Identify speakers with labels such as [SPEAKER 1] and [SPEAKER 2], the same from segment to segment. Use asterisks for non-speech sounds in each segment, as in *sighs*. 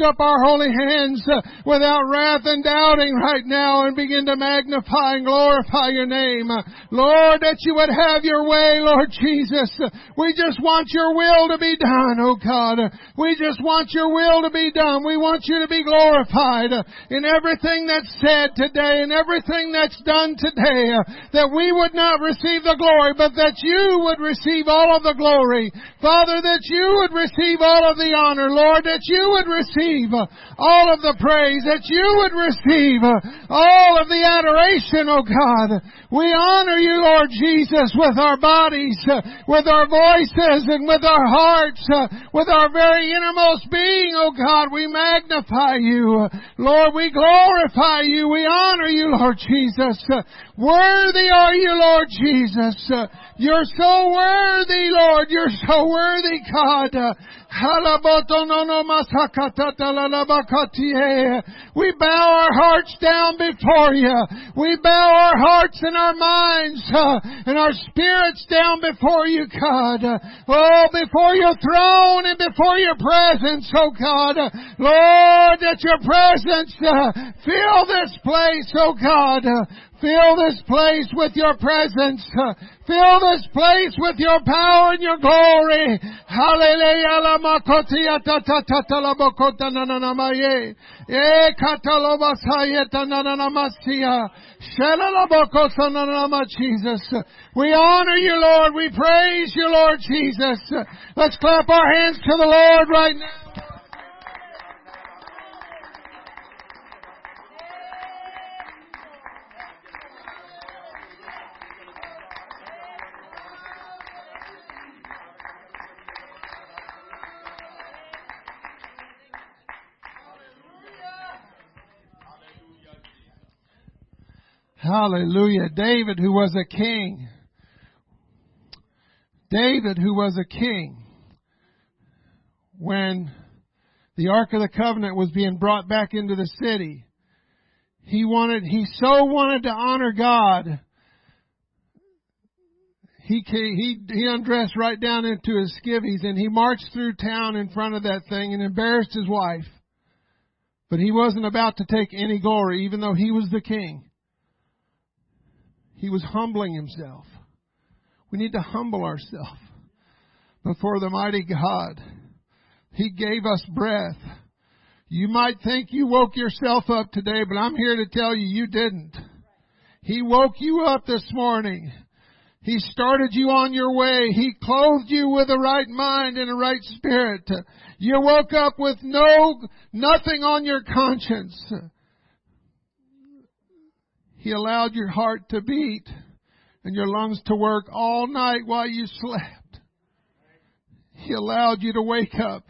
[SPEAKER 1] lift up our holy hands uh, without wrath and doubting right now and begin to magnify and glorify your name. Uh, Lord, that you would have your way, Lord Jesus. Uh, we just want your will to be done, oh God. We just want your will to be done. We want you to be glorified in everything that's said today and everything that's done today. That we would not receive the glory, but that you would receive all of the glory. Father, that you would receive all of the honor, Lord, that you would receive uh, all of the praise, that you would receive uh, all of the adoration, oh God. We honor you, Lord Jesus, with our bodies, uh, with our voices, and with our hearts, with our very innermost being, oh God. We magnify you. Lord, we glorify you. We honor you, Lord Jesus. Worthy are you, Lord Jesus. You're so worthy, Lord. You're so worthy, God. We bow our hearts down before you. We bow our hearts and our minds uh, and our spirits down before you, God. Oh, before your throne and before your presence, oh God. Lord, that your presence uh, fill this place, oh God. Fill this place with your presence. Fill this place with your power and your glory. Hallelujah. Jesus. We honor you, Lord. We praise you, Lord Jesus. Let's clap our hands to the Lord right now. Hallelujah. David who was a king. David who was a king. When the Ark of the Covenant was being brought back into the city, he wanted, he so wanted to honor God. He, he, he undressed right down into his skivvies and he marched through town in front of that thing and embarrassed his wife. But he wasn't about to take any glory, even though he was the king. He was humbling himself. We need to humble ourselves before the mighty God. He gave us breath. You might think you woke yourself up today, but I'm here to tell you, you didn't. He woke you up this morning. He started you on your way. He clothed you with a right mind and a right spirit. You woke up with no, nothing on your conscience. He allowed your heart to beat and your lungs to work all night while you slept. He allowed you to wake up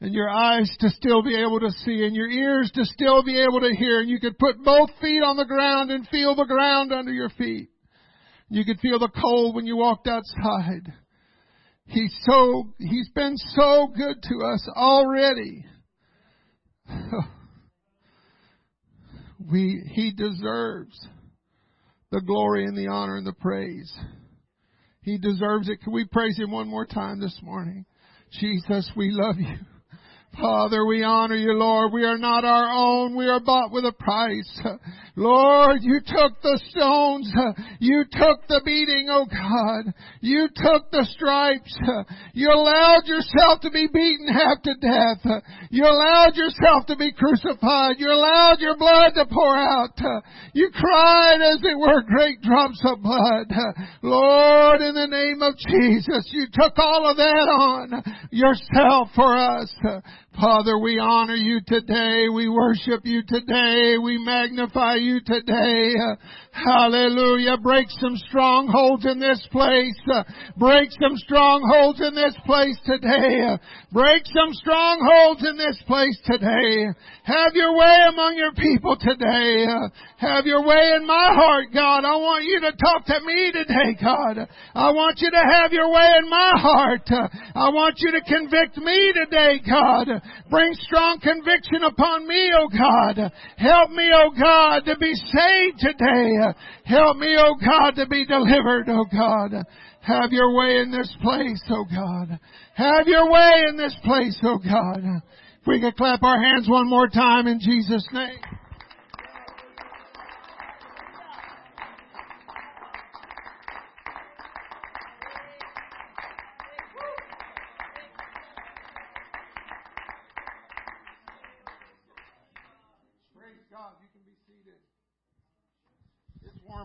[SPEAKER 1] and your eyes to still be able to see and your ears to still be able to hear and you could put both feet on the ground and feel the ground under your feet. You could feel the cold when you walked outside. He's so, he's been so good to us already. *sighs* Oh. We, he deserves the glory and the honor and the praise. He deserves it. Can we praise him one more time this morning? Jesus, we love you. Father, we honor you, Lord. We are not our own. We are bought with a price. Lord, you took the stones. You took the beating, oh God. You took the stripes. You allowed yourself to be beaten half to death. You allowed yourself to be crucified. You allowed your blood to pour out. You cried as it were great drops of blood. Lord, in the name of Jesus, you took all of that on yourself for us. Father, we honor you today. We worship you today. We magnify you today. Hallelujah. Break some strongholds in this place. Break some strongholds in this place today. Break some strongholds in this place today. Have your way among your people today. Have your way in my heart, God. I want you to talk to me today, God. I want you to have your way in my heart. I want you to convict me today, God. Bring strong conviction upon me, O God. Help me, O God, to be saved today. Help me, O God, to be delivered, O God. Have your way in this place, O God. Have your way in this place, O God. If we could clap our hands one more time in Jesus' name.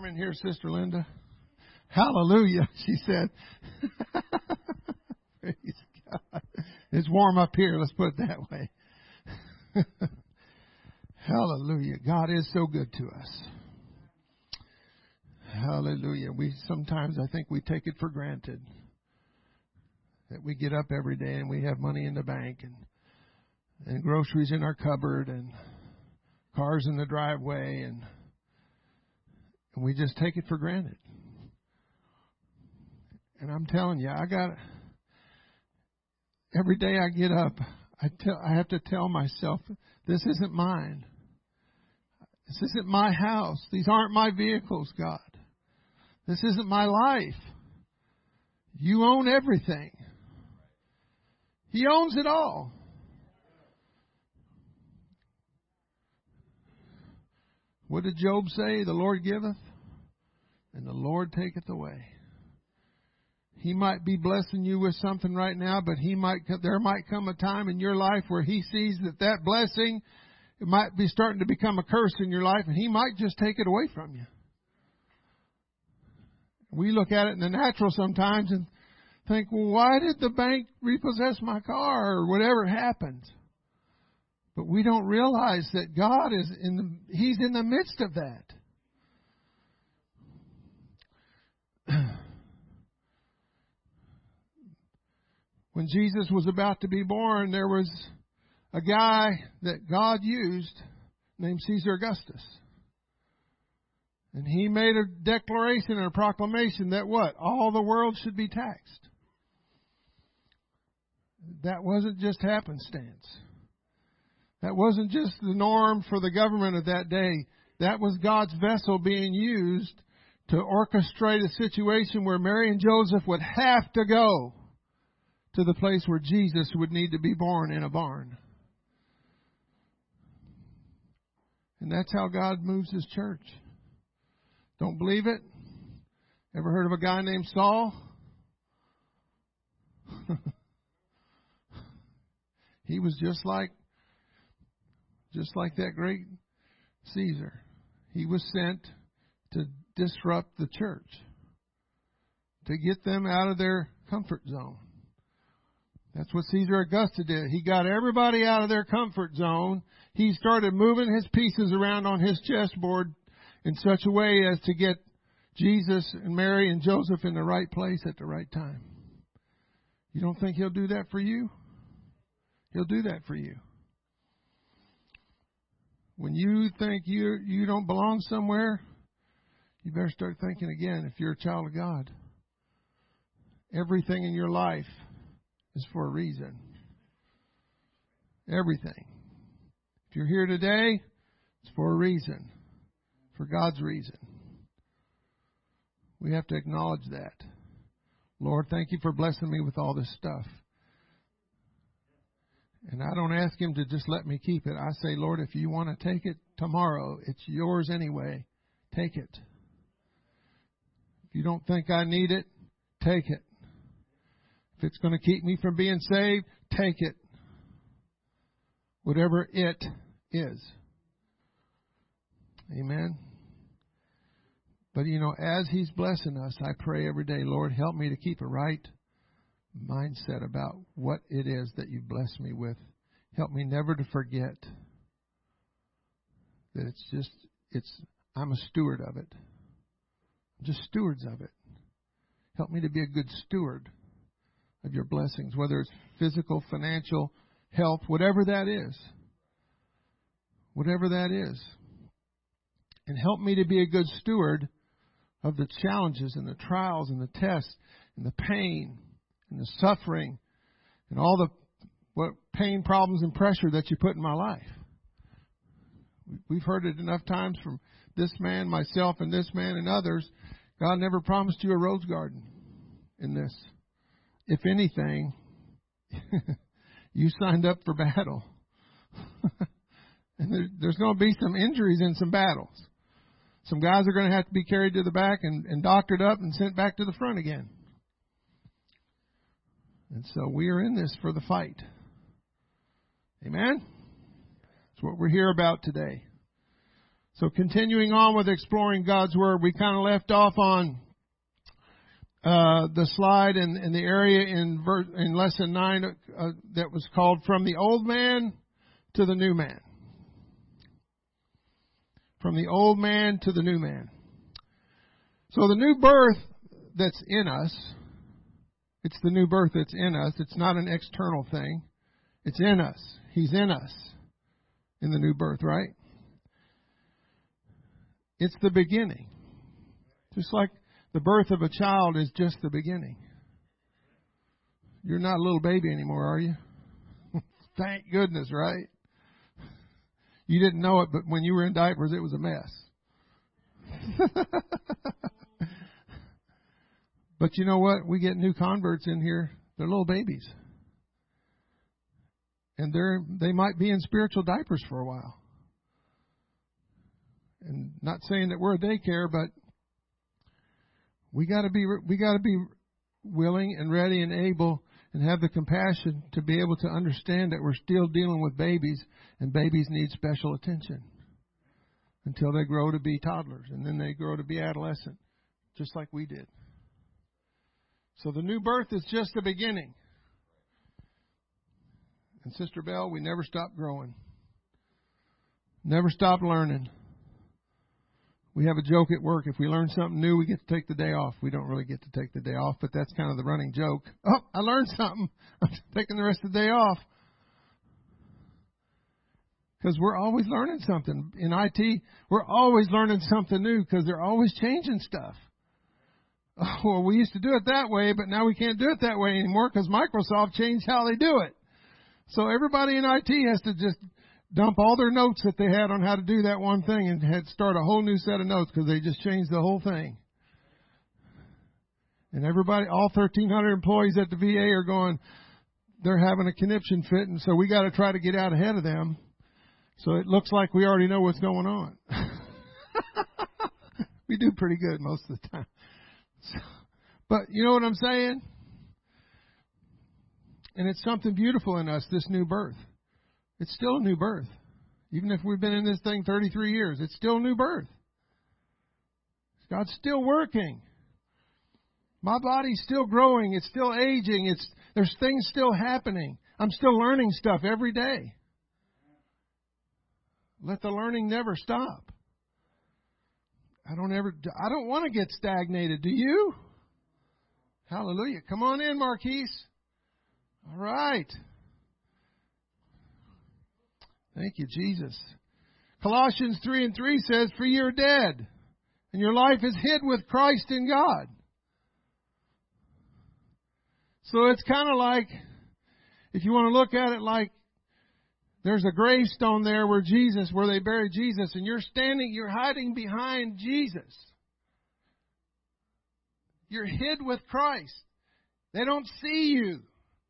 [SPEAKER 1] Warm in here, Sister Linda. Hallelujah, *laughs* she said. *laughs* Praise God. It's warm up here, let's put it that way. *laughs* Hallelujah. God is so good to us. Hallelujah. We sometimes I think we take it for granted that we get up every day and we have money in the bank and and groceries in our cupboard and cars in the driveway and and we just take it for granted. And I'm telling you, I got every day I get up, I tell I have to tell myself, this isn't mine. This isn't my house. These aren't my vehicles, God. This isn't my life. You own everything. He owns it all. What did Job say? The Lord giveth, and the Lord taketh away. He might be blessing you with something right now, but he might there might come a time in your life where he sees that that blessing it might be starting to become a curse in your life, and he might just take it away from you. We look at it in the natural sometimes and think, well, why did the bank repossess my car or whatever happens? But we don't realize that God is in the, He's in the midst of that. *clears throat* When Jesus was about to be born, there was a guy that God used named Caesar Augustus. And he made a declaration and a proclamation that what? All the world should be taxed. That wasn't just happenstance. That wasn't just the norm for the government of that day. That was God's vessel being used to orchestrate a situation where Mary and Joseph would have to go to the place where Jesus would need to be born in a barn. And that's how God moves His church. Don't believe it? Ever heard of a guy named Saul? *laughs* he was just like just like that great Caesar. He was sent to disrupt the church, to get them out of their comfort zone. That's what Caesar Augusta did. He got everybody out of their comfort zone. He started moving his pieces around on his chessboard in such a way as to get Jesus and Mary and Joseph in the right place at the right time. You don't think he'll do that for you? He'll do that for you. When you think you you don't belong somewhere, you better start thinking again if you're a child of God. Everything in your life is for a reason. Everything. If you're here today, it's for a reason. For God's reason. We have to acknowledge that. Lord, thank you for blessing me with all this stuff. And I don't ask him to just let me keep it. I say, Lord, if you want to take it tomorrow, it's yours anyway. Take it. If you don't think I need it, take it. If it's going to keep me from being saved, take it. Whatever it is. Amen. But you know, as He's blessing us, I pray every day, Lord, help me to keep it right mindset about what it is that you bless me with. Help me never to forget that it's just, it's, I'm a steward of it. Just stewards of it. Help me to be a good steward of your blessings, whether it's physical, financial, health, whatever that is. Whatever that is. And help me to be a good steward of the challenges and the trials and the tests and the pain and the suffering and all the what pain, problems, and pressure that you put in my life. We've heard it enough times from this man, myself, and this man and others. God never promised you a rose garden in this. If anything, *laughs* you signed up for battle. *laughs* and there, there's going to be some injuries in some battles. Some guys are going to have to be carried to the back and, and doctored up and sent back to the front again. And so we are in this for the fight. Amen? That's what we're here about today. So continuing on with exploring God's Word, we kind of left off on uh, the slide in, in, the area in, verse, in lesson 9 uh, that was called From the Old Man to the New Man. From the old man to the new man. So the new birth that's in us, it's the new birth that's in us. It's not an external thing. It's in us. He's in us in the new birth, right? It's the beginning. Just like the birth of a child is just the beginning. You're not a little baby anymore, are you? *laughs* Thank goodness, right? You didn't know it, but when you were in diapers, it was a mess. *laughs* but you know what? We get new converts in here. They're little babies. And they're, they might be in spiritual diapers for a while. And not saying that we're a daycare, but we gotta be, we gotta be willing and ready and able and have the compassion to be able to understand that we're still dealing with babies and babies need special attention until they grow to be toddlers and then they grow to be adolescent, just like we did. So the new birth is just the beginning. And Sister Bell, we never stop growing. Never stop learning. We have a joke at work. If we learn something new, we get to take the day off. We don't really get to take the day off, but that's kind of the running joke. Oh, I learned something. *laughs* I'm taking the rest of the day off. Because we're always learning something. In IT, we're always learning something new because they're always changing stuff. Oh, *laughs* well, we used to do it that way, but now we can't do it that way anymore because Microsoft changed how they do it. So everybody in IT has to just dump all their notes that they had on how to do that one thing and had start a whole new set of notes because they just changed the whole thing. And everybody, all 1,300 employees at the VA are going, they're having a conniption fit, and so we got to try to get out ahead of them. So it looks like we already know what's going on. *laughs* we do pretty good most of the time. *laughs* But you know what I'm saying? And it's something beautiful in us, this new birth. It's still a new birth. Even if we've been in this thing 33 years, it's still a new birth. God's still working. My body's still growing. It's still aging. It's, there's things still happening. I'm still learning stuff every day. Let the learning never stop. I don't ever, I don't want to get stagnated. Do you? Hallelujah. Come on in, Marquise. All right. Thank you, Jesus. Colossians 3 and 3 says, For you're dead, and your life is hid with Christ in God. So it's kind of like, if you want to look at it like, there's a gravestone there where Jesus, where they buried Jesus, and you're standing, you're hiding behind Jesus. You're hid with Christ. They don't see you.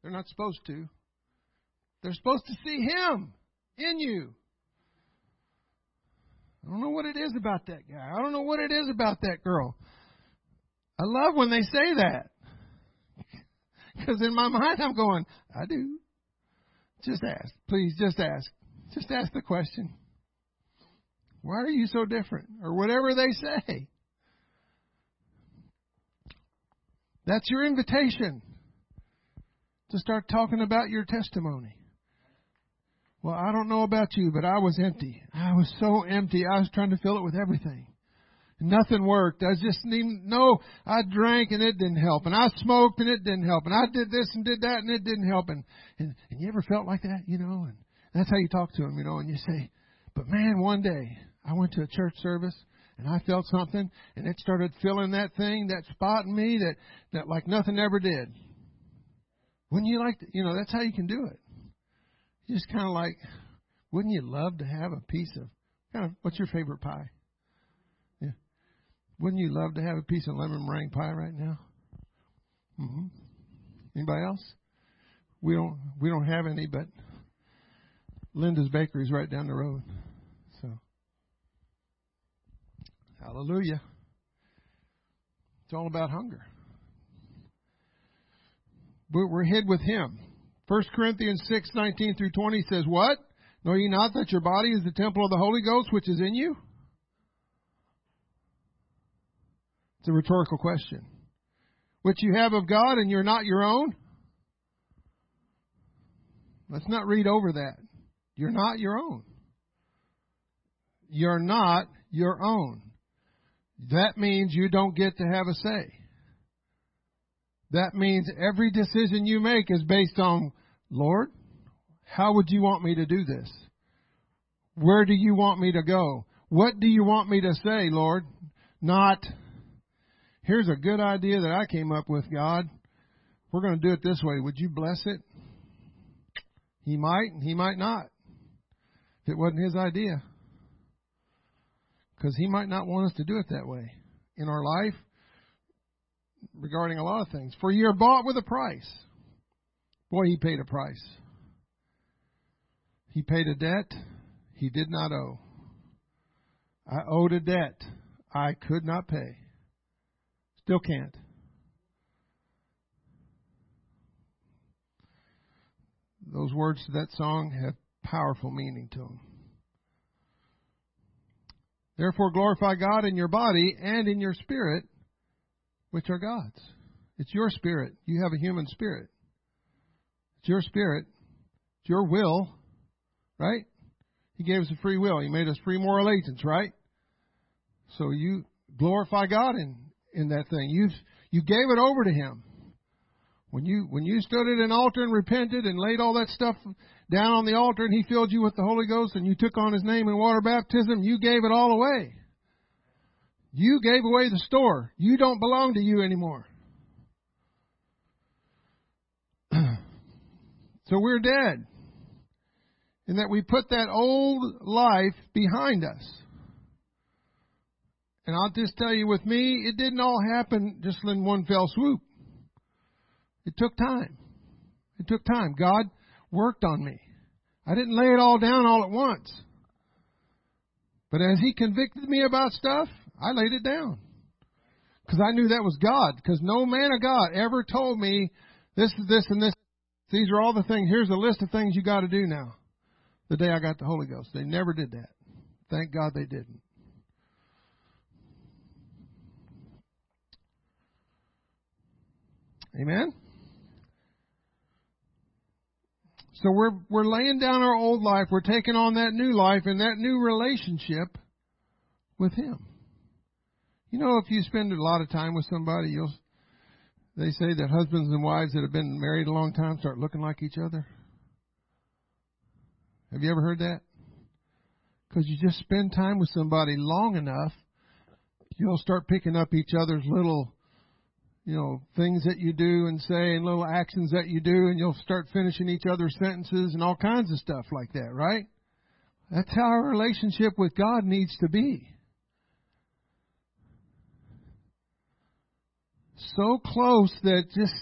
[SPEAKER 1] They're not supposed to. They're supposed to see Him in you. I don't know what it is about that guy. I don't know what it is about that girl. I love when they say that. *laughs* Because in my mind, I'm going, I do. Just ask. Please, just ask. Just ask the question. Why are you so different? Or whatever they say. That's your invitation to start talking about your testimony. Well, I don't know about you, but I was empty. I was so empty. I was trying to fill it with everything. Nothing worked. I just didn't know. I drank and it didn't help, and I smoked and it didn't help, and I did this and did that and it didn't help. And and, and you ever felt like that, you know? And that's how you talk to them, you know. And you say, "But man, one day I went to a church service and I felt something, and it started filling that thing, that spot in me that that like nothing ever did." Wouldn't you like to? You know, that's how you can do it just kind of like, wouldn't you love to have a piece of, kind of, what's your favorite pie? Wouldn't you love to have a piece of lemon meringue pie right now? Mm-hmm. Anybody else? We don't, we don't have any, but, Linda's Bakery is right down the road. So, hallelujah. It's all about hunger. But we're hid with Him. 1 Corinthians 6, 19 through 20 says, What? Know ye not that your body is the temple of the Holy Ghost which is in you? It's a rhetorical question. Which you have of God and you're not your own? Let's not read over that. You're not your own. You're not your own. That means you don't get to have a say. That means every decision you make is based on, Lord, how would you want me to do this? Where do you want me to go? What do you want me to say, Lord? Not, here's a good idea that I came up with, God. We're going to do it this way. Would you bless it? He might, he might not. It wasn't his idea. Because he might not want us to do it that way in our life regarding a lot of things. For you're bought with a price. Boy, he paid a price. He paid a debt he did not owe. I owed a debt I could not pay. Still can't. Those words to that song have powerful meaning to them. Therefore, glorify God in your body and in your spirit, which are God's. It's your spirit. You have a human spirit. It's your spirit. It's your will, right? He gave us a free will. He made us free moral agents, right? So you glorify God in, in that thing. You you gave it over to Him. When you when you stood at an altar and repented and laid all that stuff down on the altar and he filled you with the Holy Ghost and you took on his name in water baptism, you gave it all away. You gave away the store. You don't belong to you anymore. *clears throat* so we're dead. In that we put that old life behind us. And I'll just tell you with me, it didn't all happen just in one fell swoop. It took time. It took time. God worked on me. I didn't lay it all down all at once. But as He convicted me about stuff, I laid it down. Because I knew that was God. Because no man of God ever told me this is this and this. These are all the things. Here's a list of things you got to do now. The day I got the Holy Ghost. They never did that. Thank God they didn't. Amen? So we're we're laying down our old life, we're taking on that new life and that new relationship with him. You know, if you spend a lot of time with somebody, you'll they say that husbands and wives that have been married a long time start looking like each other. Have you ever heard that? Because you just spend time with somebody long enough, you'll start picking up each other's little you know, things that you do and say and little actions that you do and you'll start finishing each other's sentences and all kinds of stuff like that, right? That's how our relationship with God needs to be. So close that just,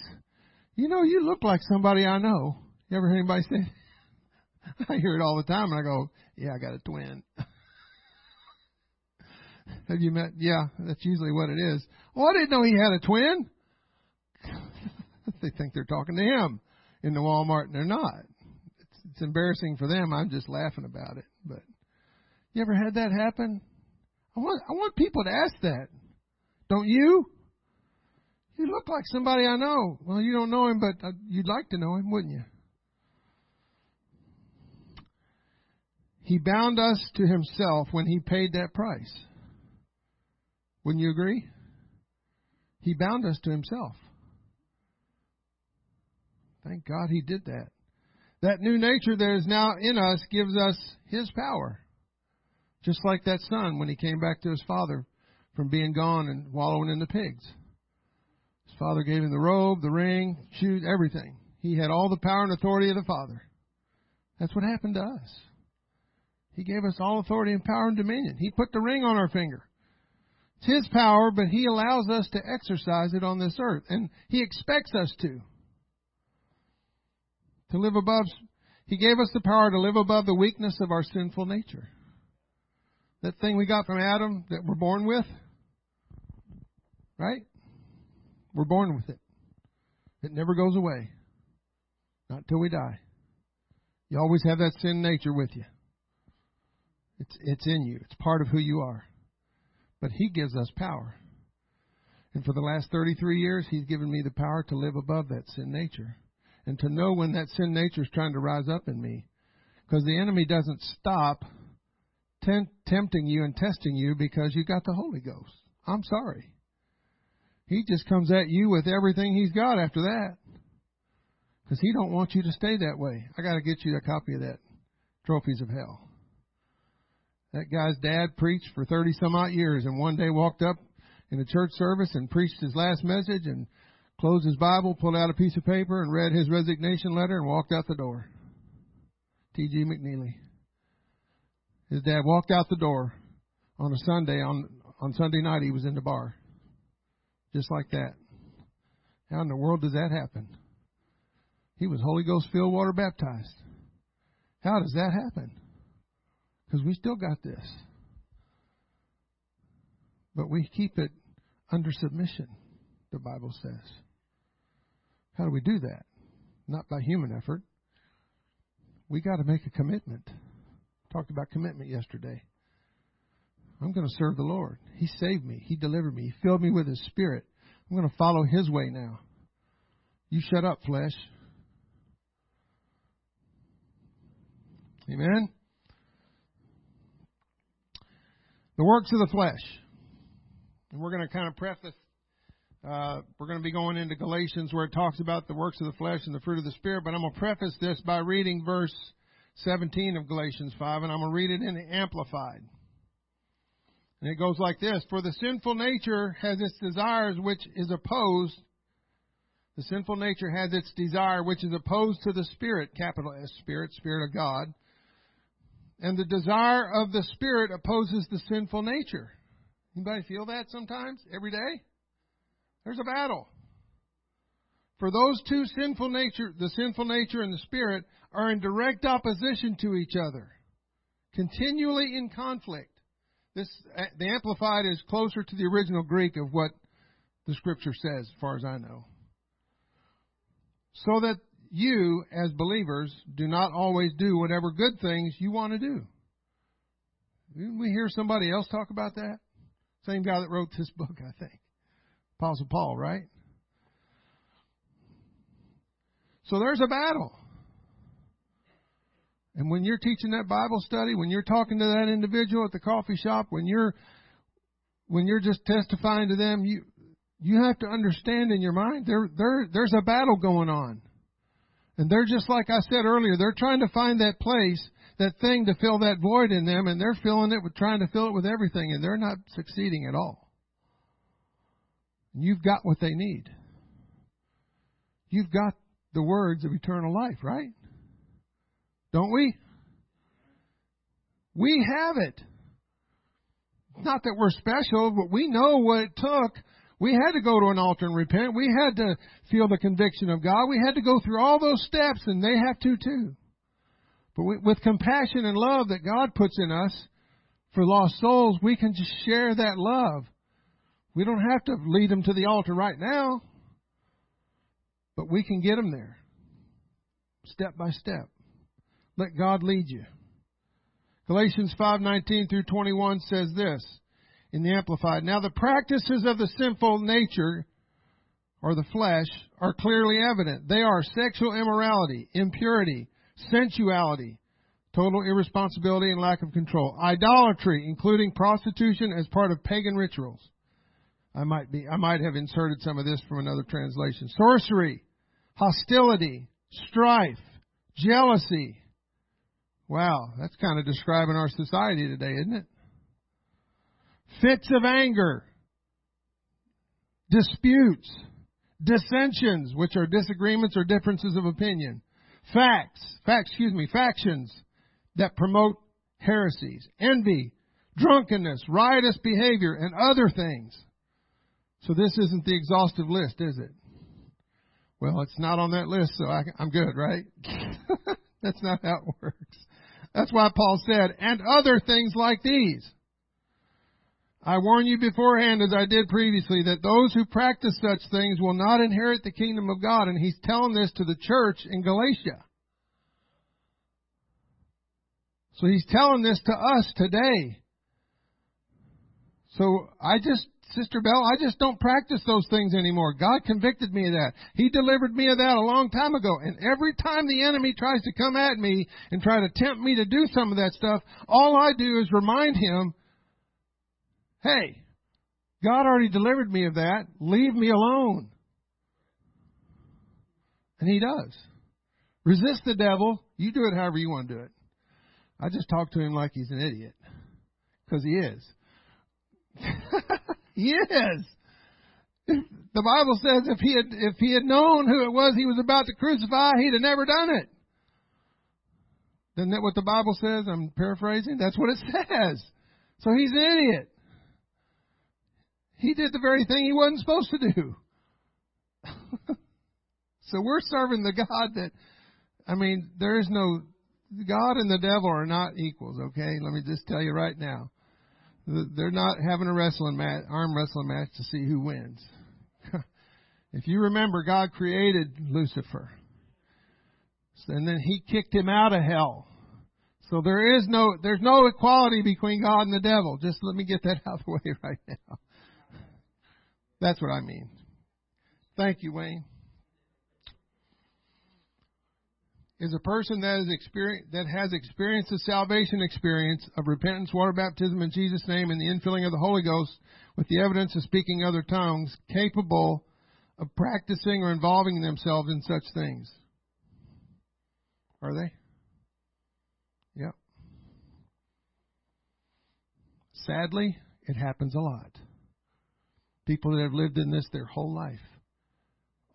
[SPEAKER 1] you know, you look like somebody I know. You ever hear anybody say? *laughs* I hear it all the time and I go, yeah, I got a twin. *laughs* Have you met? Yeah, that's usually what it is. Oh, I didn't know he had a twin. *laughs* they think they're talking to him in the Walmart, and they're not. It's, it's embarrassing for them. I'm just laughing about it. But you ever had that happen? I want I want people to ask that. Don't you? You look like somebody I know. Well, you don't know him, but uh, you'd like to know him, wouldn't you? He bound us to himself when he paid that price. Wouldn't you agree? He bound us to himself. Thank God he did that. That new nature that is now in us gives us his power. Just like that son when he came back to his father from being gone and wallowing in the pigs. His father gave him the robe, the ring, shoes, everything. He had all the power and authority of the father. That's what happened to us. He gave us all authority and power and dominion. He put the ring on our finger. It's His power, but He allows us to exercise it on this earth. And He expects us to to live above. He gave us the power to live above the weakness of our sinful nature. That thing we got from Adam that we're born with, right? We're born with it. It never goes away. Not till we die. You always have that sin nature with you. It's, it's in you. It's part of who you are. But He gives us power. And for the last 33 years, He's given me the power to live above that sin nature and to know when that sin nature is trying to rise up in me. Because the enemy doesn't stop tempting you and testing you because you got the Holy Ghost. I'm sorry. He just comes at you with everything he's got after that. Because he don't want you to stay that way. I got to get you a copy of that Trophies of Hell. That guy's dad preached for 30 some odd years and one day walked up in a church service and preached his last message and closed his Bible, pulled out a piece of paper and read his resignation letter and walked out the door. T.G. McNeely. His dad walked out the door on a Sunday. On, on Sunday night, he was in the bar. Just like that. How in the world does that happen? He was Holy Ghost filled, water baptized. How does that happen? Because we still got this. But we keep it under submission, the Bible says. How do we do that? Not by human effort. We got to make a commitment. Talked about commitment yesterday. I'm going to serve the Lord. He saved me. He delivered me. He filled me with His Spirit. I'm going to follow His way now. You shut up, flesh. Amen? The works of the flesh. And we're going to kind of preface, uh, we're going to be going into Galatians where it talks about the works of the flesh and the fruit of the Spirit, but I'm going to preface this by reading verse 17 of Galatians 5, and I'm going to read it in the Amplified. And it goes like this For the sinful nature has its desires which is opposed. The sinful nature has its desire which is opposed to the Spirit, capital S, Spirit, Spirit of God. And the desire of the Spirit opposes the sinful nature. Anybody feel that sometimes? Every day? There's a battle. For those two sinful nature, the sinful nature and the spirit, are in direct opposition to each other, continually in conflict. This eh, the amplified is closer to the original Greek of what the scripture says, as far as I know. So that you, as believers, do not always do whatever good things you want to do. Didn't we hear somebody else talk about that? Same guy that wrote this book, I think. Apostle Paul, right? So there's a battle. And when you're teaching that Bible study, when you're talking to that individual at the coffee shop, when you're when you're just testifying to them, you you have to understand in your mind there there there's a battle going on. And they're just like I said earlier, they're trying to find that place, that thing to fill that void in them, and they're filling it with trying to fill it with everything, and they're not succeeding at all. You've got what they need. You've got the words of eternal life, right? Don't we? We have it. Not that we're special, but we know what it took. We had to go to an altar and repent. We had to feel the conviction of God. We had to go through all those steps, and they have to too. But with compassion and love that God puts in us for lost souls, we can just share that love. We don't have to lead them to the altar right now, but we can get them there step by step. Let God lead you. Galatians 5:19 through 21 says this in the amplified. Now the practices of the sinful nature or the flesh are clearly evident. They are sexual immorality, impurity, sensuality, total irresponsibility and lack of control, idolatry, including prostitution as part of pagan rituals. I might be I might have inserted some of this from another translation. Sorcery, hostility, strife, jealousy, Wow, that's kind of describing our society today, isn't it? Fits of anger, disputes, dissensions, which are disagreements or differences of opinion, facts, facts, excuse me, factions that promote heresies, envy, drunkenness, riotous behavior, and other things. So this isn't the exhaustive list, is it? Well, it's not on that list, so I, am good, right? *laughs* That's not how it works. That's why Paul said, and other things like these. I warn you beforehand, as I did previously, that those who practice such things will not inherit the kingdom of God. And he's telling this to the church in Galatia. So he's telling this to us today. So I just, Sister Bell, I just don't practice those things anymore. God convicted me of that. He delivered me of that a long time ago. And every time the enemy tries to come at me and try to tempt me to do some of that stuff, all I do is remind him Hey, God already delivered me of that. Leave me alone. And He does. Resist the devil. You do it however you want to do it. I just talk to him like he's an idiot. Because he is. *laughs* he is. The Bible says if he had if he had known who it was he was about to crucify, he'd have never done it. Isn't that what the Bible says? I'm paraphrasing. That's what it *laughs* says. So he's an idiot. He did the very thing he wasn't supposed to do. *laughs* so we're serving the God that, I mean, there is no, God and the devil are not equals, okay? Let me just tell you right now. They're not having a wrestling match, arm wrestling match to see who wins. *laughs* if you remember, God created Lucifer. And then he kicked him out of hell. So there is no, there's no equality between God and the devil. Just let me get that *laughs* out of the way right now. That's what I mean. Thank you, Wayne. Is a person that is that has experienced the salvation experience of repentance, water baptism in Jesus' name, and the infilling of the Holy Ghost with the evidence of speaking other tongues, capable of practicing or involving themselves in such things. Are they? Yep. Sadly, it happens a lot. People that have lived in this their whole life,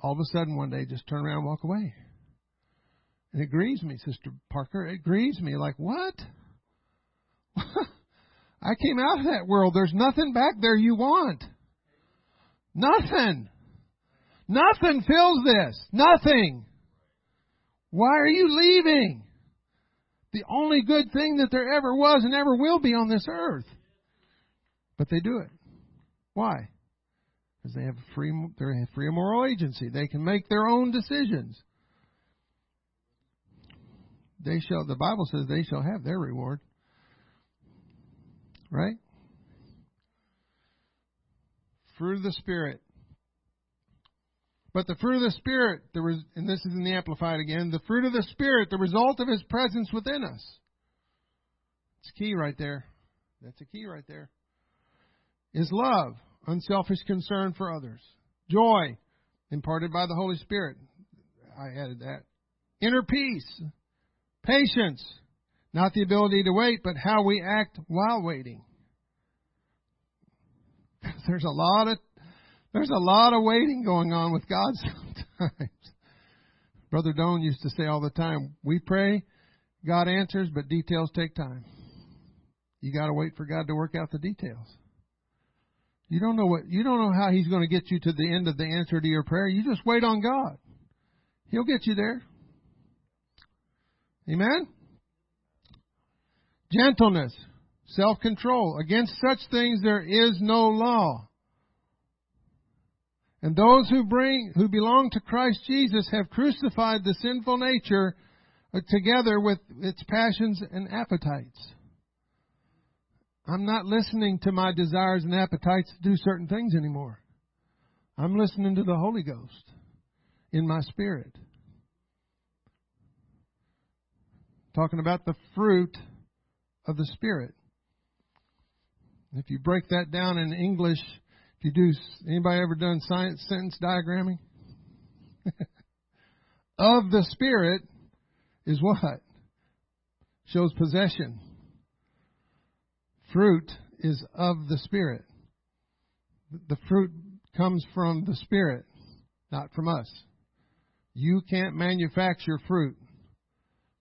[SPEAKER 1] all of a sudden one day just turn around and walk away. And it grieves me, Sister Parker. It grieves me. Like, what? *laughs* I came out of that world. There's nothing back there you want. Nothing. Nothing fills this. Nothing. Why are you leaving? The only good thing that there ever was and ever will be on this earth. But they do it. Why? because they have free they have free moral agency. They can make their own decisions. They shall the Bible says they shall have their reward. Right? Fruit of the Spirit. But the fruit of the Spirit, the res, and this is in the Amplified again, the fruit of the Spirit, the result of His presence within us. It's key right there. That's a key right there. Is love, unselfish concern for others, joy imparted by the Holy Spirit. I added that. Inner peace, patience, not the ability to wait, but how we act while waiting. *laughs* There's a lot of there's a lot of waiting going on with God *laughs* sometimes. Brother Doan used to say all the time, we pray, God answers, but details take time. You got to wait for God to work out the details. You don't know what you don't know how he's going to get you to the end of the answer to your prayer. You just wait on God. He'll get you there. Amen. Gentleness, self-control. Against such things there is no law. And those who bring who belong to Christ Jesus have crucified the sinful nature uh, together with its passions and appetites. I'm not listening to my desires and appetites to do certain things anymore. I'm listening to the Holy Ghost in my spirit. Talking about the fruit of the Spirit. If you break that down in English, if you do, anybody ever done science sentence diagramming? *laughs* of the Spirit is what? Shows possession fruit is of the Spirit. The fruit comes from the Spirit, not from us. You can't manufacture fruit.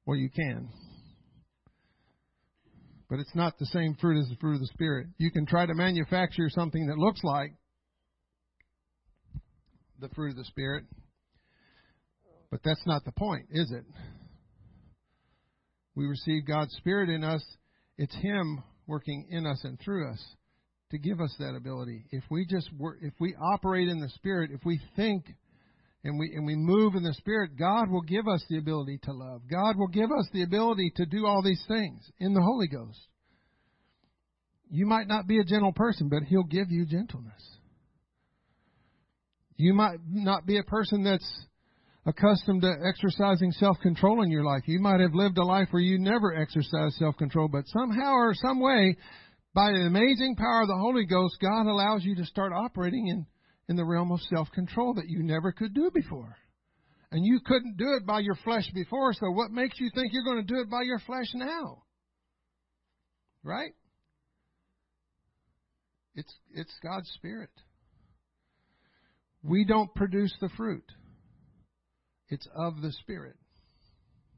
[SPEAKER 1] Well, you can. But it's not the same fruit as the fruit of the Spirit. You can try to manufacture something that looks like the fruit of the Spirit, but that's not the point, is it? we receive God's Spirit in us, it's Him working in us and through us to give us that ability. If we just work, if we operate in the Spirit, if we think and we and we move in the Spirit, God will give us the ability to love. God will give us the ability to do all these things in the Holy Ghost. You might not be a gentle person, but He'll give you gentleness. You might not be a person that's accustomed to exercising self-control in your life. You might have lived a life where you never exercised self-control, but somehow or some way, by the amazing power of the Holy Ghost, God allows you to start operating in, in the realm of self-control that you never could do before. And you couldn't do it by your flesh before, so what makes you think you're going to do it by your flesh now? Right? It's, it's God's Spirit. We don't produce the fruit. It's of the Spirit.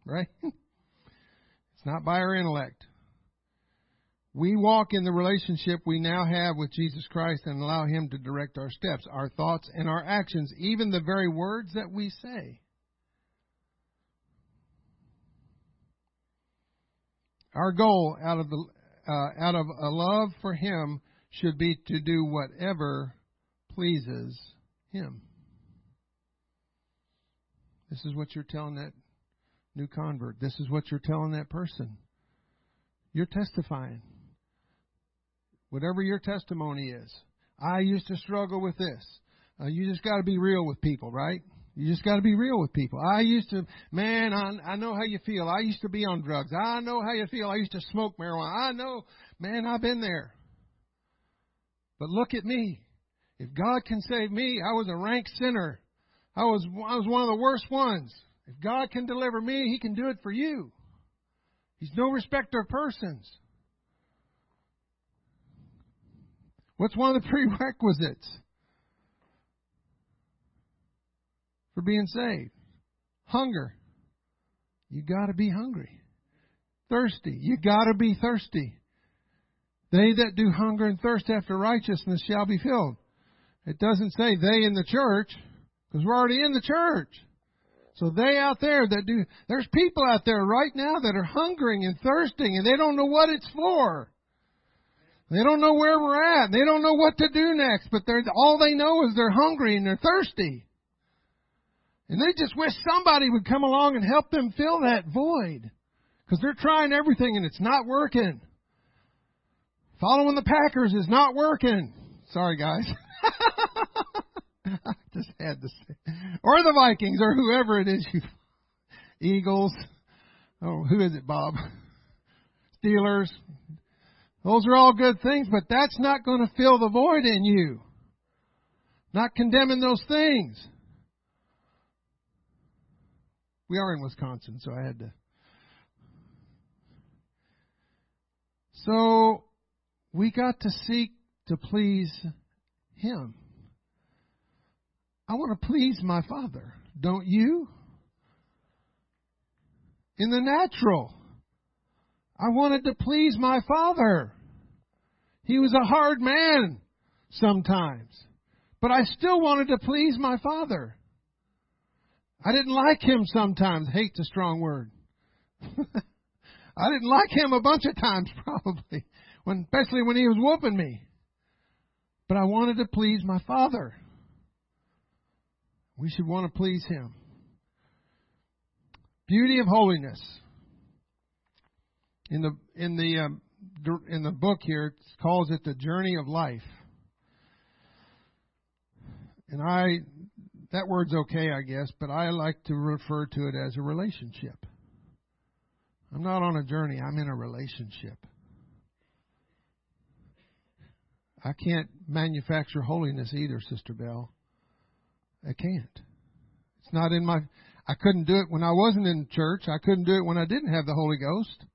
[SPEAKER 1] Right? *laughs* it's not by our intellect. We walk in the relationship we now have with Jesus Christ and allow Him to direct our steps, our thoughts, and our actions, even the very words that we say. Our goal out of the uh, out of a love for Him should be to do whatever pleases Him. This is what you're telling that new convert. This is what you're telling that person. You're testifying. Whatever your testimony is. I used to struggle with this. Uh, you just got to be real with people, right? You just got to be real with people. I used to, man, I, I know how you feel. I used to be on drugs. I know how you feel. I used to smoke marijuana. I know, man, I've been there. But look at me. If God can save me, I was a rank sinner. I was, I was one of the worst ones. If God can deliver me, He can do it for you. He's no respecter of persons. What's one of the *laughs* prerequisites for being saved? Hunger. You gotta be hungry. Thirsty. You gotta be thirsty. They that do hunger and thirst after righteousness shall be filled. It doesn't say they in the church. Because we're already in the church. So they out there that do, there's people out there right now that are hungering and thirsting and they don't know what it's for. They don't know where we're at. They don't know what to do next, but they're, all they know is they're hungry and they're thirsty. And they just wish somebody would come along and help them fill that void. Because they're trying everything and it's not working. Following the Packers is not working. Sorry guys. *laughs* I just had to say. Or the Vikings, or whoever it is you. Eagles. Oh, who is it, Bob? Steelers. Those are all good things, but that's not going to fill the void in you. Not condemning those things. We are in Wisconsin, so I had to. So, we got to seek to please Him. I want to please my Father. Don't you? In the natural, I wanted to please my Father. He was a hard man sometimes, but I still wanted to please my Father. I didn't like him sometimes. Hate's a strong word. *laughs* I didn't like him a bunch of times, *laughs* probably, when, especially when he was whooping me. But I wanted to please my Father. We should want to please Him. Beauty of holiness. In the in the um, in the book here, it calls it the journey of life. And I that word's okay, I guess, but I like to refer to it as a relationship. I'm not on a journey, I'm in a relationship. I can't manufacture holiness either, Sister Bell. I can't. It's not in my. I couldn't do it when I wasn't in church. I couldn't do it when I didn't have the Holy Ghost.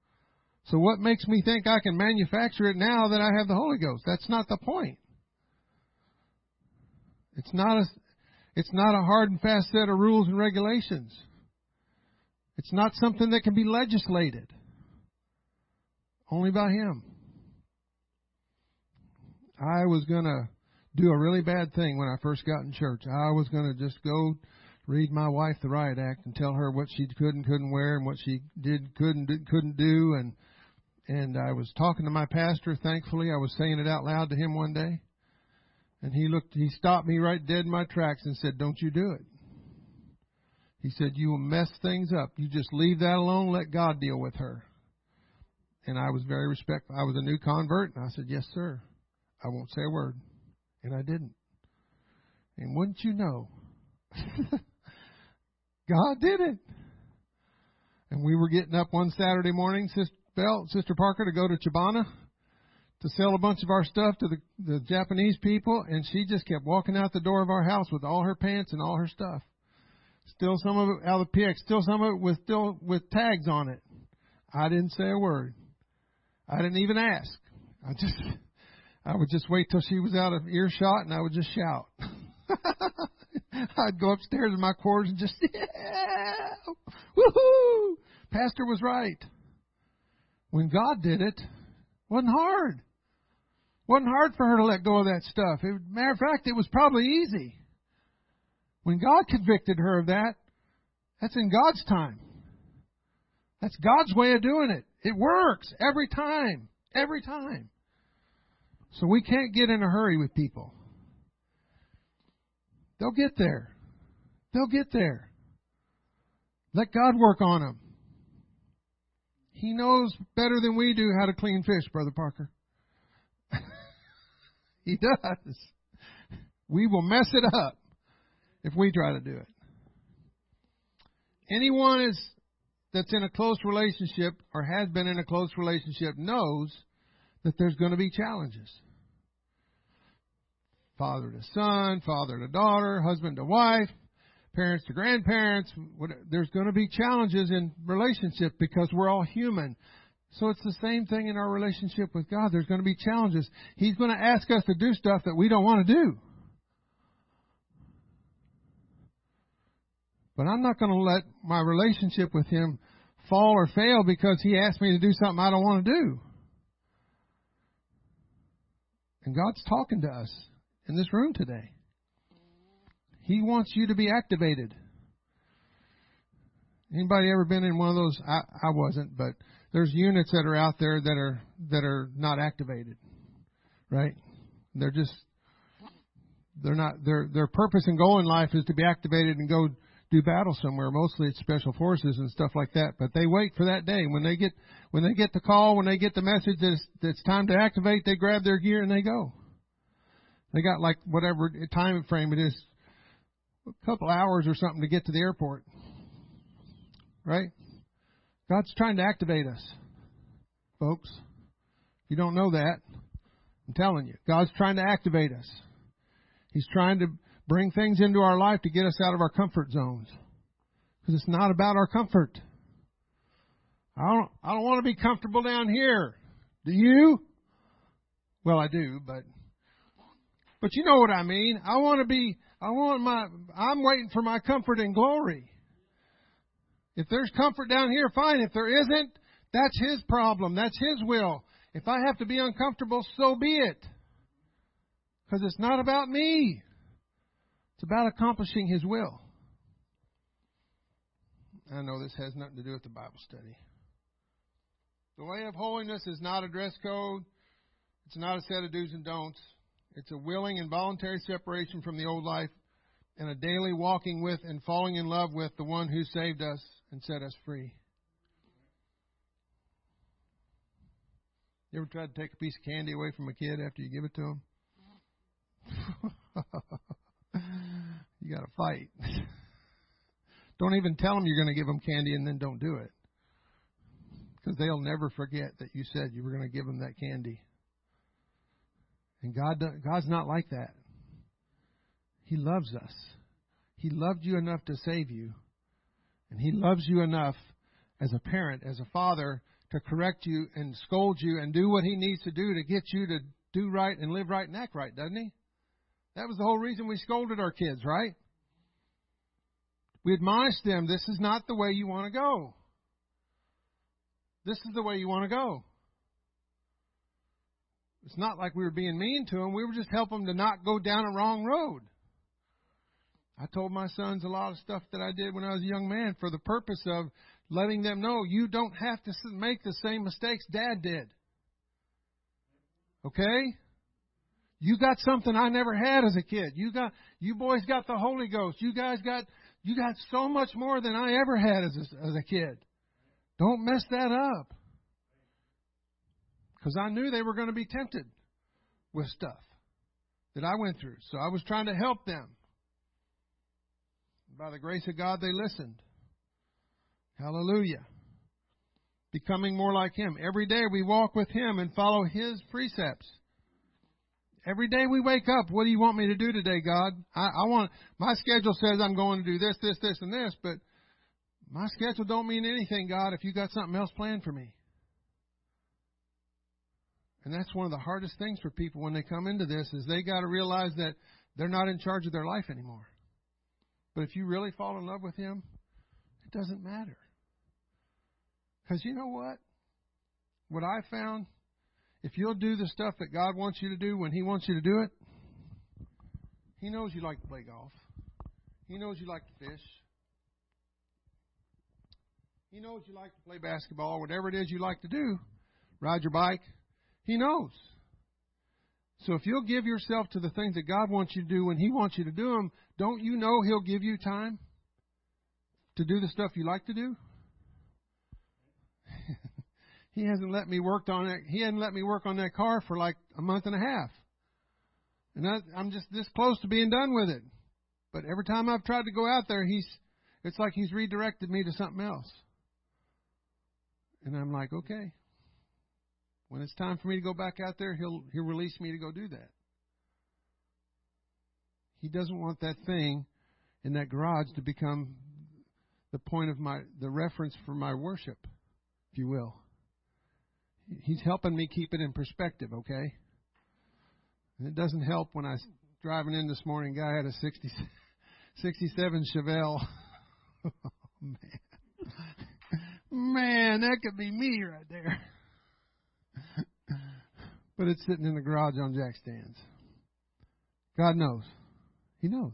[SPEAKER 1] So what makes me think I can manufacture it now that I have the Holy Ghost? That's not the point. It's not a. It's not a hard and fast set of rules and regulations. It's not something that can be legislated. Only by Him. I was going to do a really bad thing when I first got in church. I was going to just go read my wife the riot act and tell her what she could and couldn't wear and what she did couldn't couldn't do and and I was talking to my pastor. Thankfully I was saying it out loud to him one day. And he looked he stopped me right dead in my tracks and said don't you do it. He said you will mess things up. You just leave that alone. Let God deal with her. And I was very respectful. I was a new convert and I said yes sir. I won't say a word. And I didn't. And wouldn't you know *laughs* God did it. And we were getting up one Saturday morning, Sister Bell, Sister Parker, to go to Chibana to sell a bunch of our stuff to the, the Japanese people, and she just kept walking out the door of our house with all her pants and all her stuff. Still some of it out of the PX, still some of it with still with tags on it. I didn't say a word. I didn't even ask. I just I would just wait till she was out of earshot and I would just shout. *laughs* I'd go upstairs in my quarters and just, *laughs* yeah, woohoo! Pastor was right. When God did it, wasn't hard. Wasn't hard for her to let go of that stuff. It, matter of fact, it was probably easy. When God convicted her of that, that's in God's time. That's God's way of doing it. It works every time. Every time. So we can't get in a hurry with people. They'll get there. They'll get there. Let God work on them. He knows better than we do how to clean fish, Brother Parker. *laughs* he does. We will mess it up if we try to do it. Anyone is that's in a close relationship or has been in a close relationship knows that there's going to be challenges father to son, father to daughter, husband to wife, parents to grandparents. There's going to be challenges in relationship because we're all human. So it's the same thing in our relationship with God. There's going to be challenges. He's going to ask us to do stuff that we don't want to do. But I'm not going to let my relationship with Him fall or fail because He asked me to do something I don't want to do. And God's talking to us in this room today. He wants you to be activated. Anybody ever been in one of those? I, I wasn't, but there's units that are out there that are that are not activated, right? They're just they're not their their purpose and goal in life is to be activated and go do battle somewhere. Mostly it's special forces and stuff like that. But they wait for that day when they get when they get the call, when they get the message that it's, that it's time to activate. They grab their gear and they go. They got like whatever time frame it is, a couple hours or something to get to the airport. Right? God's trying to activate us, folks. If you don't know that, I'm telling you, God's trying to activate us. He's trying to bring things into our life to get us out of our comfort zones. Because it's not about our comfort. I don't, I don't want to be comfortable down here. Do you? Well, I do, but but you know what I mean. I want to be, I want my, I'm waiting for my comfort and glory. If there's comfort down here, fine. If there isn't, that's His problem. That's His will. If I have to be uncomfortable, so be it. Because it's not about me. It's about accomplishing His will. I know this has nothing to do with the Bible study. The way of holiness is not a dress code. It's not a set of do's and don'ts. It's a willing and voluntary separation from the old life and a daily walking with and falling in love with the one who saved us and set us free. You ever tried to take a piece of candy away from a kid after you give it to him? *laughs* you got to fight. *laughs* don't even tell them you're going to give them candy and then don't do it. Because they'll never forget that you said you were going to give them that candy. And God, God's not like that. He loves us. He loved you enough to save you. And He loves you enough as a parent, as a father, to correct you and scold you and do what He needs to do to get you to do right and live right and act right, doesn't He? That was the whole reason we scolded our kids, right? We admonished them, this is not the way you want to go. This is the way you want to go. It's not like we were being mean to them. We were just helping them to not go down a wrong road. I told my sons a lot of stuff that I did when I was a young man for the purpose of letting them know you don't have to make the same mistakes dad did. Okay? You got something I never had as a kid. You got you boys got the Holy Ghost. You guys got you got so much more than I ever had as a, as a kid. Don't mess that up. Because I knew they were going to be tempted with stuff that I went through. So I was trying to help them. By the grace of God, they listened. Hallelujah. Becoming more like Him. Every day we walk with Him and follow His precepts. Every day we wake up, what do you want me to do today, God? I, I want, my schedule says I'm going to do this, this, this, and this, but my schedule don't mean anything, God, if you got something else planned for me. And that's one of the hardest things for people when they come into this is they got to realize that they're not in charge of their life anymore. But if you really fall in love with Him, it doesn't matter. Because you know what? What I found if you'll do the stuff that God wants you to do when He wants you to do it, He knows you like to play golf. He knows you like to fish. He knows you like to play basketball, whatever it is you like to do, ride your bike. He knows. So if you'll give yourself to the things that God wants you to do when He wants you to do them, don't you know He'll give you time to do the stuff you like to do? *laughs* He hasn't let me work on it. He hasn't let me work on that car for like a month and a half. And I, I'm just this close to being done with it. But every time I've tried to go out there, he's, it's like he's redirected me to something else. And I'm like, okay. When it's time for me to go back out there, he'll, he'll release me to go do that. He doesn't want that thing in that garage to become the point of my, the reference for my worship, if you will. He's helping me keep it in perspective, okay? And it doesn't help when I driving in this morning, guy had a 60, *laughs* 67 Chevelle. *laughs* oh, man. Man, that could be me right there. But it's sitting in the garage on jack stands. God knows. He knows.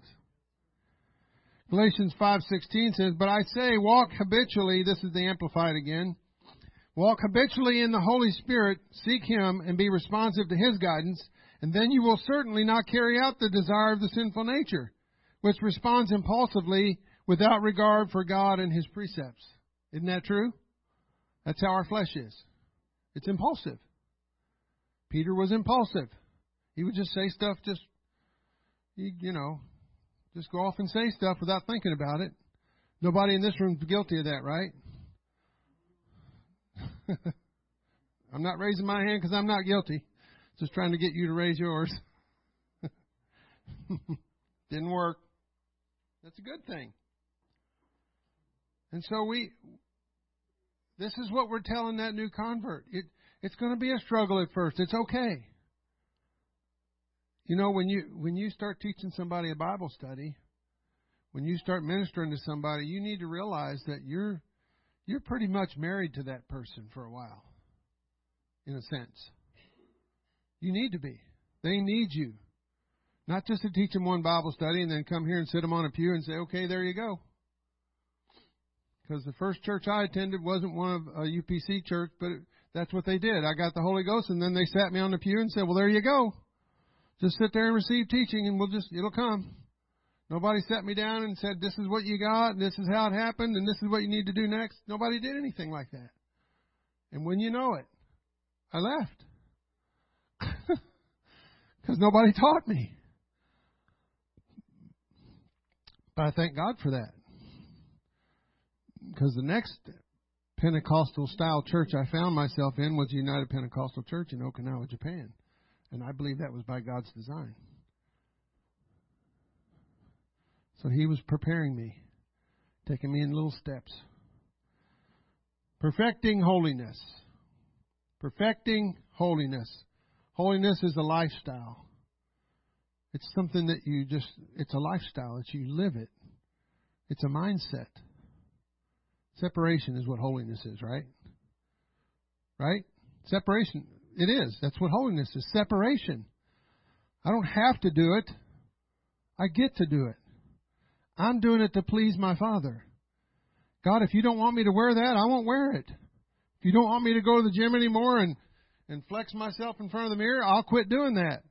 [SPEAKER 1] Galatians 5:16 says, "But I say, walk habitually, this is the amplified again, Walk habitually in the Holy Spirit, seek Him, and be responsive to His guidance, and then you will certainly not carry out the desire of the sinful nature, which responds impulsively without regard for God and His precepts. Isn't that true? That's how our flesh is. It's impulsive. Peter was impulsive. He would just say stuff, just, you know, just go off and say stuff without thinking about it. Nobody in this room is guilty of that, right? *laughs* I'm not raising my hand because I'm not guilty. Just trying to get you to raise yours. *laughs* Didn't work. That's a good thing. And so we, this is what we're telling that new convert. It, it's going to be a struggle at first. It's okay. You know, when you when you start teaching somebody a Bible study, when you start ministering to somebody, you need to realize that you're you're pretty much married to that person for a while, in a sense. You need to be. They need you. Not just to teach them one Bible study and then come here and sit them on a pew and say, okay, there you go. Because the first church I attended wasn't one of a UPC church, but that's what they did. I got the Holy Ghost and then they sat me on the pew and said, well, there you go. Just sit there and receive teaching and we'll just, it'll come. Nobody sat me down and said, this is what you got, and this is how it happened, and this is what you need to do next. Nobody did anything like that. And when you know it, I left. *laughs* Because nobody taught me. But I thank God for that. Because the next Pentecostal style church I found myself in was the United Pentecostal Church in Okinawa, Japan. And I believe that was by God's design. So he was preparing me, taking me in little steps. Perfecting holiness. Perfecting holiness. Holiness is a lifestyle. It's something that you just, it's a lifestyle. It's you live it. It's a mindset. Separation is what holiness is, right? Right? Separation. It is. That's what holiness is. Separation. I don't have to do it. I get to do it. I'm doing it to please my Father. God, if you don't want me to wear that, I won't wear it. If you don't want me to go to the gym anymore and, and flex myself in front of the mirror, I'll quit doing that.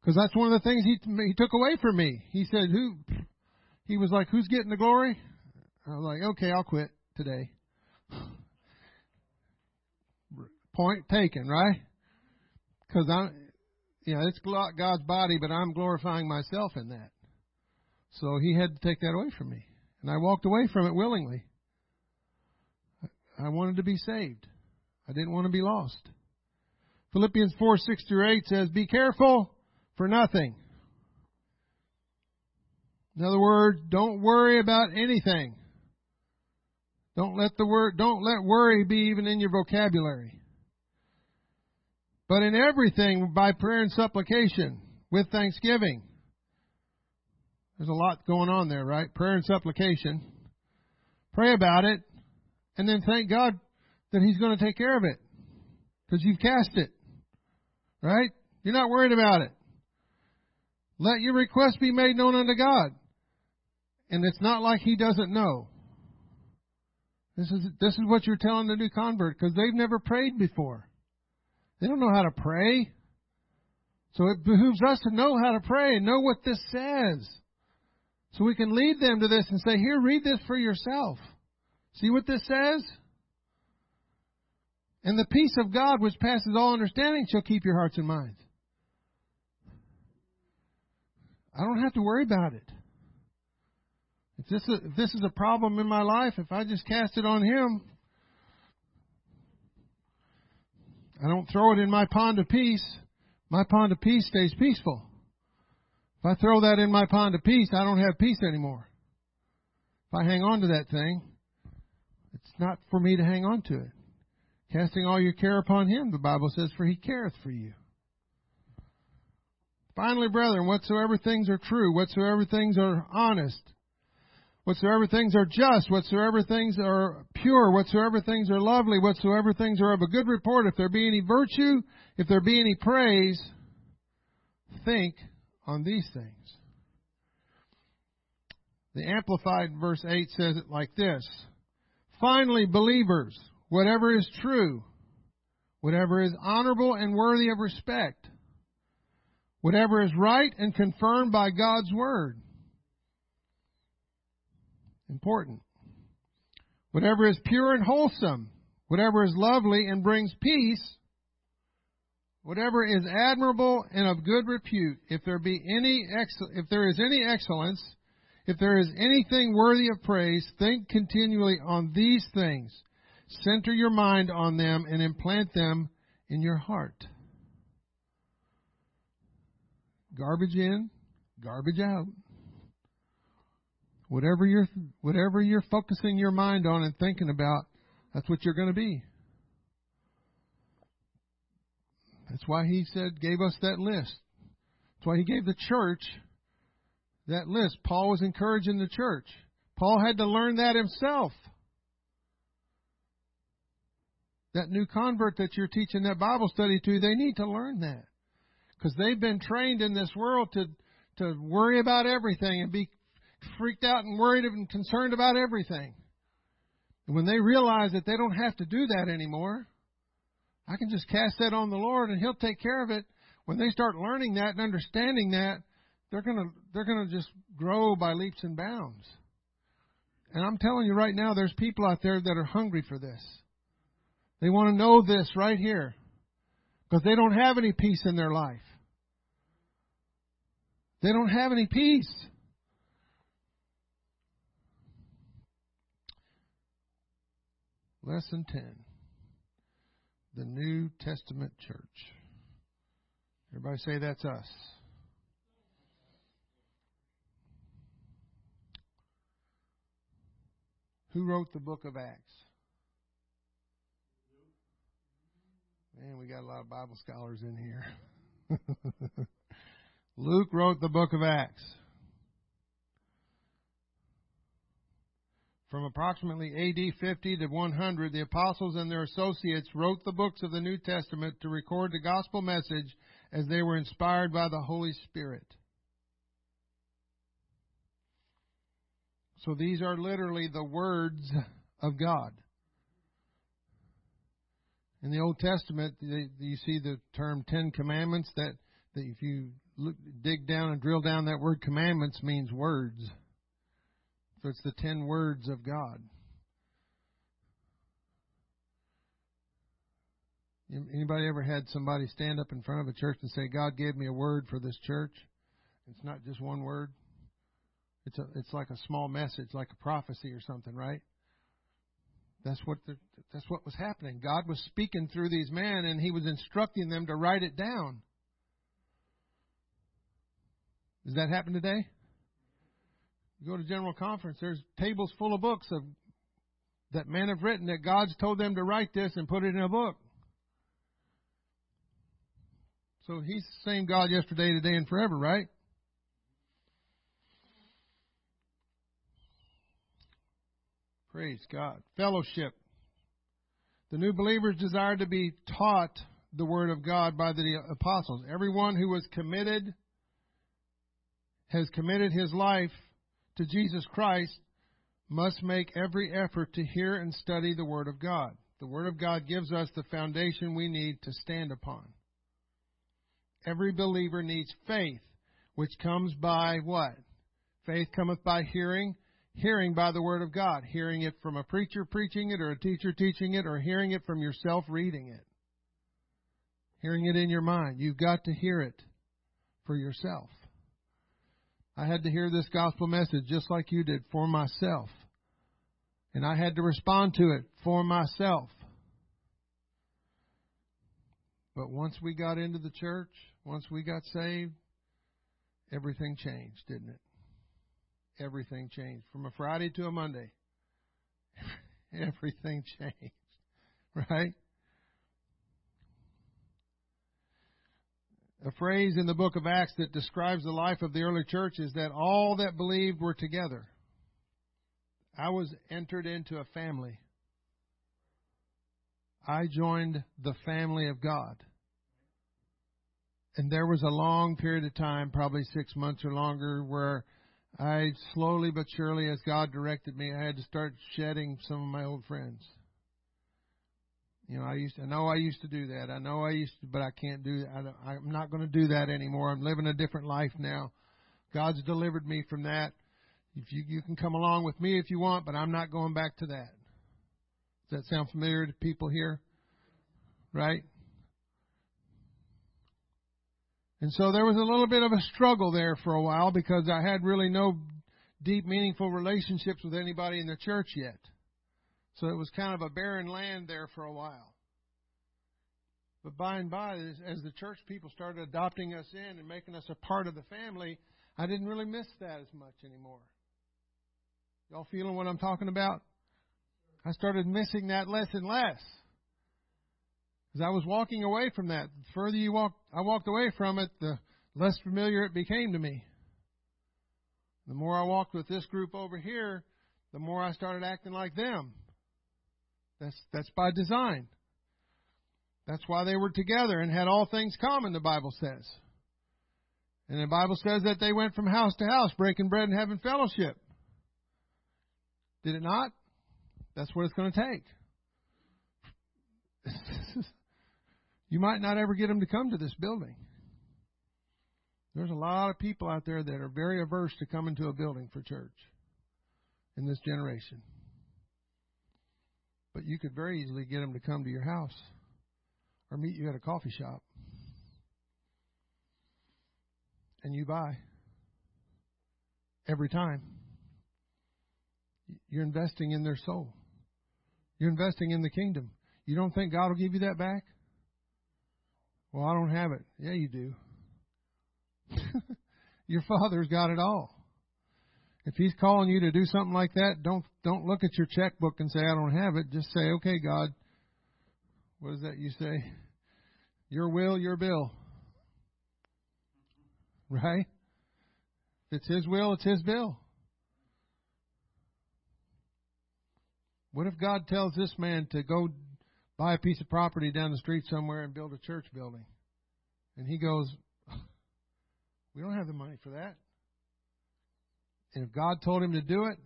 [SPEAKER 1] Because that's one of the things he, he took away from me. He said, who, he was like, who's getting the glory? I was like, okay, I'll quit today. *sighs* Point taken, right? Because I'm, you know, it's God's body, but I'm glorifying myself in that. So he had to take that away from me. And I walked away from it willingly. I wanted to be saved. I didn't want to be lost. Philippians 4, 6 through 8 says, Be careful for nothing. In other words, don't worry about anything. Don't let the word, don't let worry be even in your vocabulary. But in everything, by prayer and supplication, with thanksgiving. There's a lot going on there, right? Prayer and supplication. Pray about it, and then thank God that He's going to take care of it. Because you've cast it. Right? You're not worried about it. Let your request be made known unto God. And it's not like He doesn't know. This is, this is what you're telling the new convert because they've never prayed before. They don't know how to pray. So it behooves us to know how to pray and know what this says. So we can lead them to this and say, here, read this for yourself. See what this says? And the peace of God, which passes all understanding, shall keep your hearts and minds. I don't have to worry about it. If this, is, if this is a problem in my life, if I just cast it on Him, I don't throw it in my pond of peace, my pond of peace stays peaceful. If I throw that in my pond of peace, I don't have peace anymore. If I hang on to that thing, it's not for me to hang on to it. Casting all your care upon Him, the Bible says, for He careth for you. Finally, brethren, whatsoever things are true, whatsoever things are honest, whatsoever things are just, whatsoever things are pure, whatsoever things are lovely, whatsoever things are of a good report, if there be any virtue, if there be any praise, think on these things. The Amplified verse 8 says it like this Finally, believers, whatever is true, whatever is honorable and worthy of respect, whatever is right and confirmed by God's Word, Important. Whatever is pure and wholesome, whatever is lovely and brings peace, whatever is admirable and of good repute, if there be any ex- if there is any excellence, if there is anything worthy of praise, think continually on these things. Center your mind on them and implant them in your heart. Garbage in, garbage out. Whatever you're whatever you're focusing your mind on and thinking about, that's what you're going to be. That's why he said gave us that list. That's why he gave the church that list. Paul was encouraging the church. Paul had to learn that himself. That new convert that you're teaching that Bible study to, they need to learn that. Because they've been trained in this world to, to worry about everything and be freaked out and worried and concerned about everything. And when they realize that they don't have to do that anymore, I can just cast that on the Lord and He'll take care of it. When they start learning that and understanding that, they're gonna they're gonna just grow by leaps and bounds. And I'm telling you right now, there's people out there that are hungry for this. They want to know this right here. Because they don't have any peace in their life. They don't have any peace. Lesson 10 The New Testament Church. Everybody say that's us. Who wrote the book of Acts? Man, we got a lot of Bible scholars in here. *laughs* Luke wrote the book of Acts. From approximately AD 50 to 100, the apostles and their associates wrote the books of the New Testament to record the gospel message as they were inspired by the Holy Spirit. So these are literally the words of God. In the Old Testament, you see the term Ten Commandments. That, if you look, dig down and drill down, that word commandments means words. So it's the ten words of God. Anybody ever had somebody stand up in front of a church and say, "God gave me a word for this church"? It's not just one word. It's a, it's like a small message, like a prophecy or something, right? That's what the, that's what was happening. God was speaking through these men, and He was instructing them to write it down. Does that happen today? You go to general conference. There's tables full of books of that men have written that God's told them to write this and put it in a book. So He's the same God yesterday, today, and forever, right? Praise God. Fellowship. The new believers desire to be taught the Word of God by the apostles. Everyone who was committed, has committed his life to Jesus Christ, must make every effort to hear and study the Word of God. The Word of God gives us the foundation we need to stand upon. Every believer needs faith, which comes by what? Faith cometh by hearing, hearing by the Word of God, hearing it from a preacher preaching it or a teacher teaching it or hearing it from yourself reading it. Hearing it in your mind. You've got to hear it for yourself. I had to hear this gospel message just like you did for myself. And I had to respond to it for myself. But once we got into the church, once we got saved, everything changed, didn't it? everything changed. From a Friday to a Monday, *laughs* everything *laughs* changed. Right? A phrase in the book of Acts that describes the life of the early church is that all that believed were together. I was entered into a family. I joined the family of God. And there was a long period of time, probably six months or longer, where I slowly but surely, as God directed me, I had to start shedding some of my old friends. You know, I used to, I know I used to do that. I know I used to, but I can't do that. I, I'm not going to do that anymore. I'm living a different life now. God's delivered me from that. If you, you can come along with me if you want, but I'm not going back to that. Does that sound familiar to people here? Right? And so there was a little bit of a struggle there for a while because I had really no deep, meaningful relationships with anybody in the church yet. So it was kind of a barren land there for a while. But by and by, as the church people started adopting us in and making us a part of the family, I didn't really miss that as much anymore. Y'all feeling what I'm talking about? I started missing that less and less. As I was walking away from that, the further you walk, I walked away from it, the less familiar it became to me. The more I walked with this group over here, the more I started acting like them. That's that's by design. That's why they were together and had all things common, the Bible says. And the Bible says that they went from house to house, breaking bread and having fellowship. Did it not? That's what it's going to take. *laughs* You might not ever get them to come to this building. There's a lot of people out there that are very averse to coming to a building for church in this generation. But you could very easily get them to come to your house or meet you at a coffee shop. And you buy every time. You're investing in their soul. You're investing in the kingdom. You don't think God will give you that back? Well, I don't have it. Yeah, you do. *laughs* Your father's got it all. If he's calling you to do something like that, don't don't look at your checkbook and say I don't have it. Just say, "Okay, God." What is that you say? Your will, your bill. *laughs* Right? If it's his will, it's his bill. What if God tells this man to go buy a piece of property down the street somewhere and build a church building. And he goes, *laughs* We don't have the money for that. And if God told him to do it,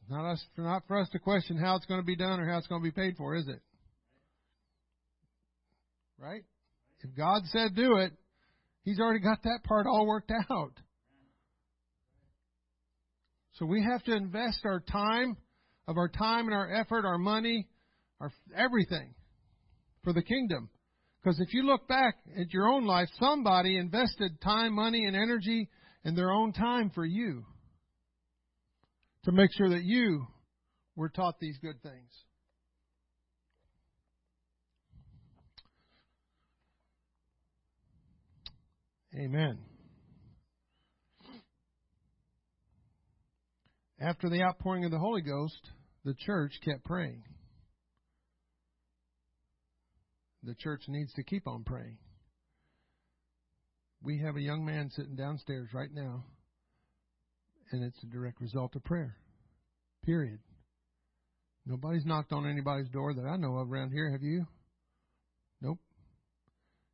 [SPEAKER 1] it's Not us, not for us to question how it's going to be done or how it's going to be paid for, is it? Right? If God said do it, He's already got that part all worked out. So we have to invest our time, of our time and our effort, our money, our everything for the kingdom. Because if you look back at your own life, somebody invested time, money, and energy and their own time for you to make sure that you were taught these good things. Amen. After the outpouring of the Holy Ghost, the church kept praying. The church needs to keep on praying. We have a young man sitting downstairs right now, and it's a direct result of prayer. Period. Nobody's knocked on anybody's door that I know of around here, have you? Nope.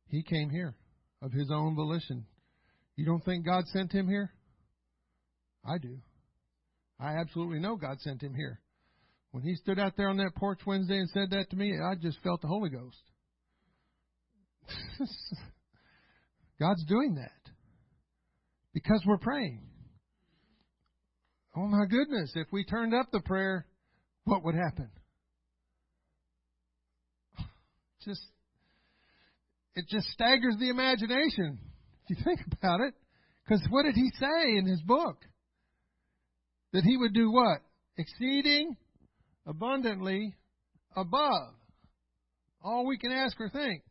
[SPEAKER 1] He came here of his own volition. You don't think God sent him here? I do. I absolutely know God sent him here. When he stood out there on that porch Wednesday and said that to me, I just felt the Holy Ghost. *laughs* God's doing that because we're praying. Oh my goodness, if we turned up the prayer, what would happen? *sighs* Just it just staggers the imagination if you think about it. Because what did he say in his book? That he would do what? Exceeding abundantly above all we can ask or think.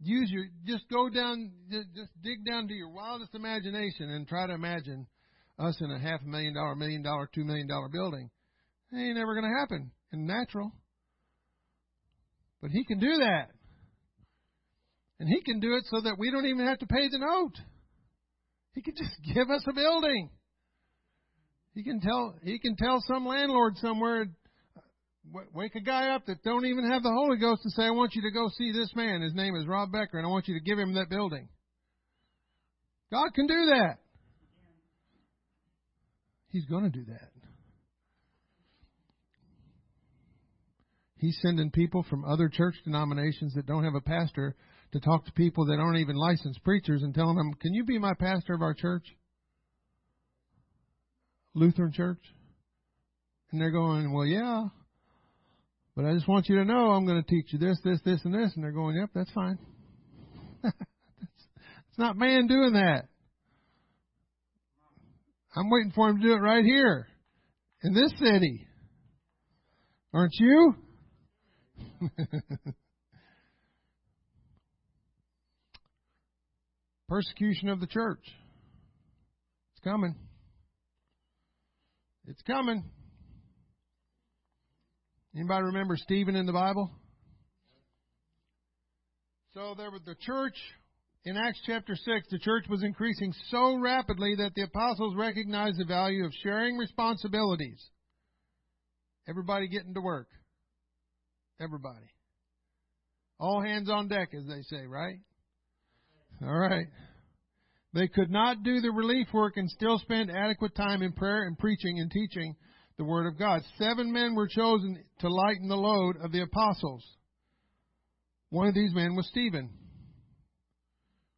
[SPEAKER 1] Use your, just go down, just dig down to your wildest imagination and try to imagine us in a half a million dollar, million dollar, two million dollar building. It ain't never going to happen in natural. But he can do that. And he can do it so that we don't even have to pay the note. He can just give us a building. He can tell he can tell some landlord somewhere wake a guy up that don't even have the Holy Ghost and say, I want you to go see this man. His name is Rob Becker, and I want you to give him that building. God can do that. He's going to do that. He's sending people from other church denominations that don't have a pastor to talk to people that aren't even licensed preachers and telling them, Can you be my pastor of our church? Lutheran church? And they're going, Well, yeah. But I just want you to know I'm going to teach you this, this, this, and this. And they're going, Yep, that's fine. *laughs* it's not man doing that. I'm waiting for him to do it right here in this city. Aren't you? *laughs* Persecution of the church. It's coming. It's coming. Anybody remember Stephen in the Bible? So there was the church in Acts chapter 6, the church was increasing so rapidly that the apostles recognized the value of sharing responsibilities. Everybody getting to work. Everybody. All hands on deck, as they say, right? All right. They could not do the relief work and still spend adequate time in prayer and preaching and teaching the Word of God. Seven men were chosen to lighten the load of the apostles. One of these men was Stephen.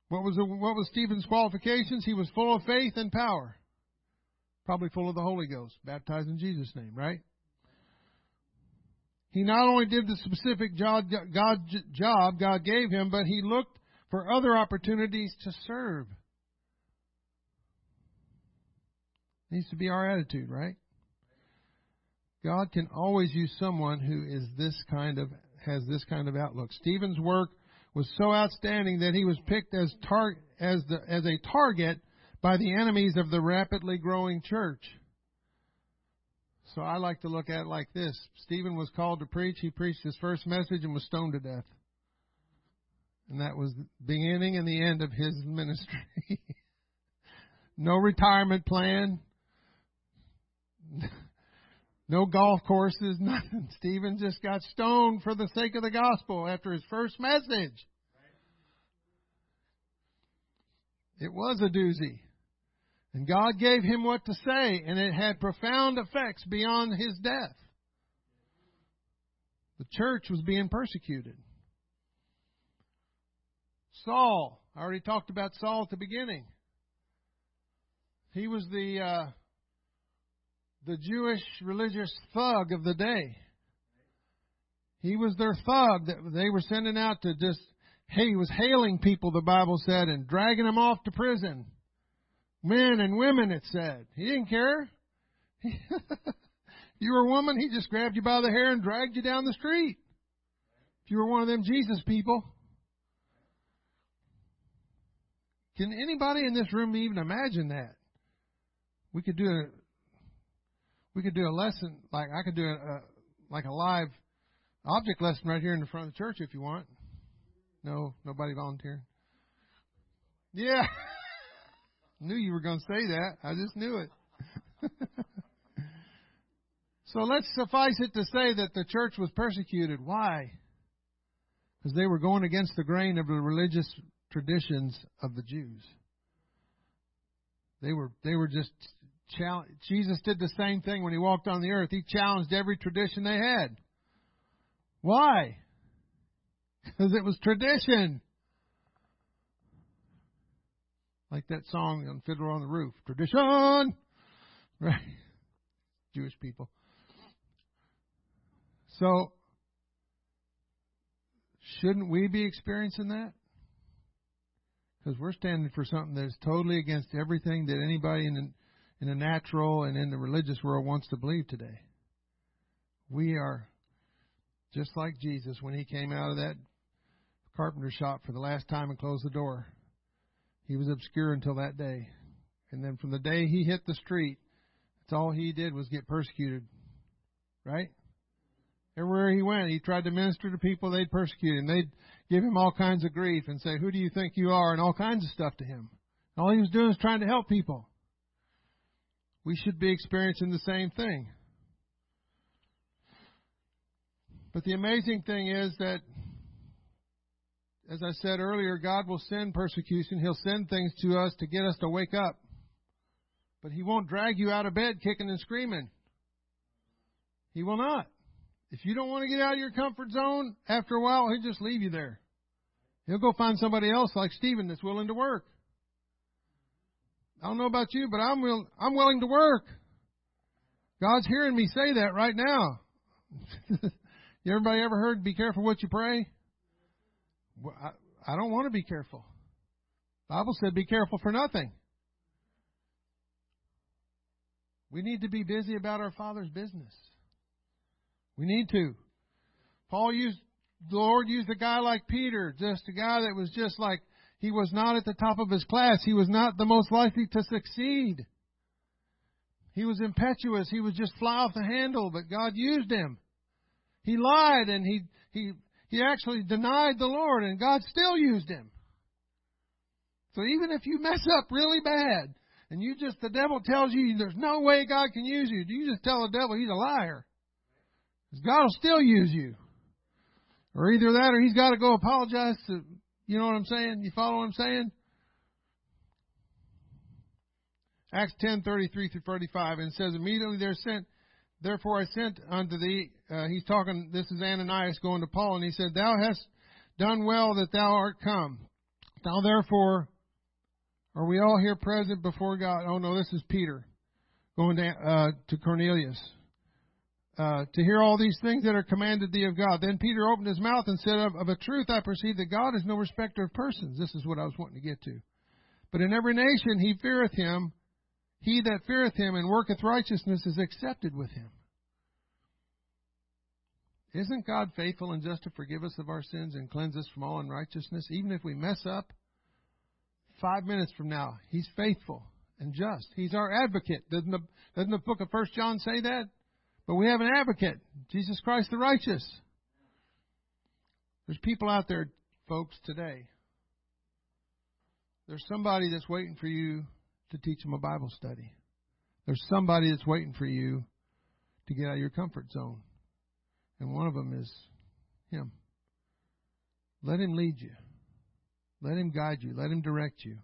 [SPEAKER 1] What was, the, what was Stephen's qualifications? He was full of faith and power. Probably full of the Holy Ghost, baptized in Jesus' name, right? He not only did the specific job God, job God gave him, but he looked for other opportunities to serve. Needs to be our attitude, right? God can always use someone who is this kind of has this kind of outlook. Stephen's work was so outstanding that he was picked as tar- as the as a target by the enemies of the rapidly growing church. So I like to look at it like this. Stephen was called to preach. He preached his first message and was stoned to death. And that was the beginning and the end of his *laughs* ministry. no retirement plan. No golf courses, *laughs* nothing. Stephen just got stoned for the sake of the gospel after his first message. It was a doozy. And God gave him what to say, and it had profound effects beyond his death. The church was being persecuted. Saul, I already talked about Saul at the beginning. He was the uh, the Jewish religious thug of the day. He was their thug that they were sending out to just, hey, he was hailing people, the Bible said, and dragging them off to prison. Men and women, it said. He didn't care. *laughs* you were a woman, he just grabbed you by the hair and dragged you down the street. If you were one of them Jesus people. Can anybody in this room even imagine that? We could do a we could do a lesson like I could do a, a like a live object lesson right here in the front of the church if you want. No, nobody volunteering. Yeah. *laughs* knew you were going to say that. I just knew it. *laughs* so let's suffice it to say that the church was persecuted. Why? Because they were going against the grain of the religious traditions of the Jews. They were they were just. Jesus did the same thing when he walked on the earth. He challenged every tradition they had. Why? *laughs* Because it was tradition. Like that song on Fiddler on the Roof. Tradition! *laughs* Right? Jewish people. So, shouldn't we be experiencing that? Because we're standing for something that's totally against everything that anybody in the, in the natural and in the religious world wants to believe today. We are just like Jesus when he came out of that carpenter shop for the last time and closed the door. He was obscure until that day. And then from the day he hit the street, that's all he did was get persecuted. Right? Everywhere he went, he tried to minister to people they'd persecute him. They'd give him all kinds of grief and say, Who do you think you are? and all kinds of stuff to him. All he was doing was trying to help people. We should be experiencing the same thing. But the amazing thing is that, as I said earlier, God will send persecution. He'll send things to us to get us to wake up. But He won't drag you out of bed kicking and screaming. He will not. If you don't want to get out of your comfort zone, after a while, He'll just leave you there. He'll go find somebody else like Stephen that's willing to work. I don't know about you, but I'm will, I'm willing to work. God's hearing me say that right now. *laughs* Everybody ever heard, be careful what you pray? Well, I, I don't want to be careful. Bible said, be careful for nothing. We need to be busy about our Father's business. We need to. Paul used, the Lord used a guy like Peter, just a guy that was just like, he was not at the top of his class. He was not the most likely to succeed. He was impetuous. He was just fly off the handle, but God used him. He lied and he, he, he actually denied the Lord and God still used him. So even if you mess up really bad and you just, the devil tells you there's no way God can use you, you just tell the devil he's a liar. God will still use you. Or either that or he's got to go apologize to, you know what I'm saying? You follow what I'm saying? Acts 10:33 through 35 and says immediately there sent Therefore I sent unto thee, uh, he's talking, this is Ananias going to Paul, and he said, Thou hast done well that thou art come. Now therefore, are we all here present before God? Oh no, this is Peter going to, uh, to Cornelius. Uh, to hear all these things that are commanded thee of God. Then Peter opened his mouth and said, of, of a truth I perceive that God is no respecter of persons. This is what I was wanting to get to. But in every nation he feareth him, he that feareth him and worketh righteousness is accepted with him. Isn't God faithful and just to forgive us of our sins and cleanse us from all unrighteousness? Even if we mess up five minutes from now, He's faithful and just. He's our advocate. Doesn't the, doesn't the book of First John say that? But we have an advocate, Jesus Christ the righteous. There's people out there, folks, today. There's somebody that's waiting for you to teach them a Bible study. There's somebody that's waiting for you to get out of your comfort zone. And one of them is Him. Let Him lead you. Let Him guide you. Let Him direct you.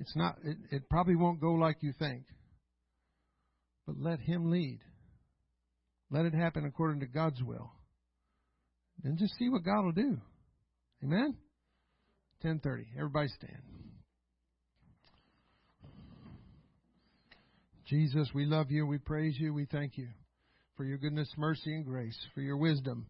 [SPEAKER 1] It's not, it, it probably won't go like you think. But let Him lead. Let it happen according to God's will. And just see what God will do. Amen? 1030. Everybody stand. Jesus, we love you. We praise you. We thank you for your goodness, mercy, and grace, for your wisdom.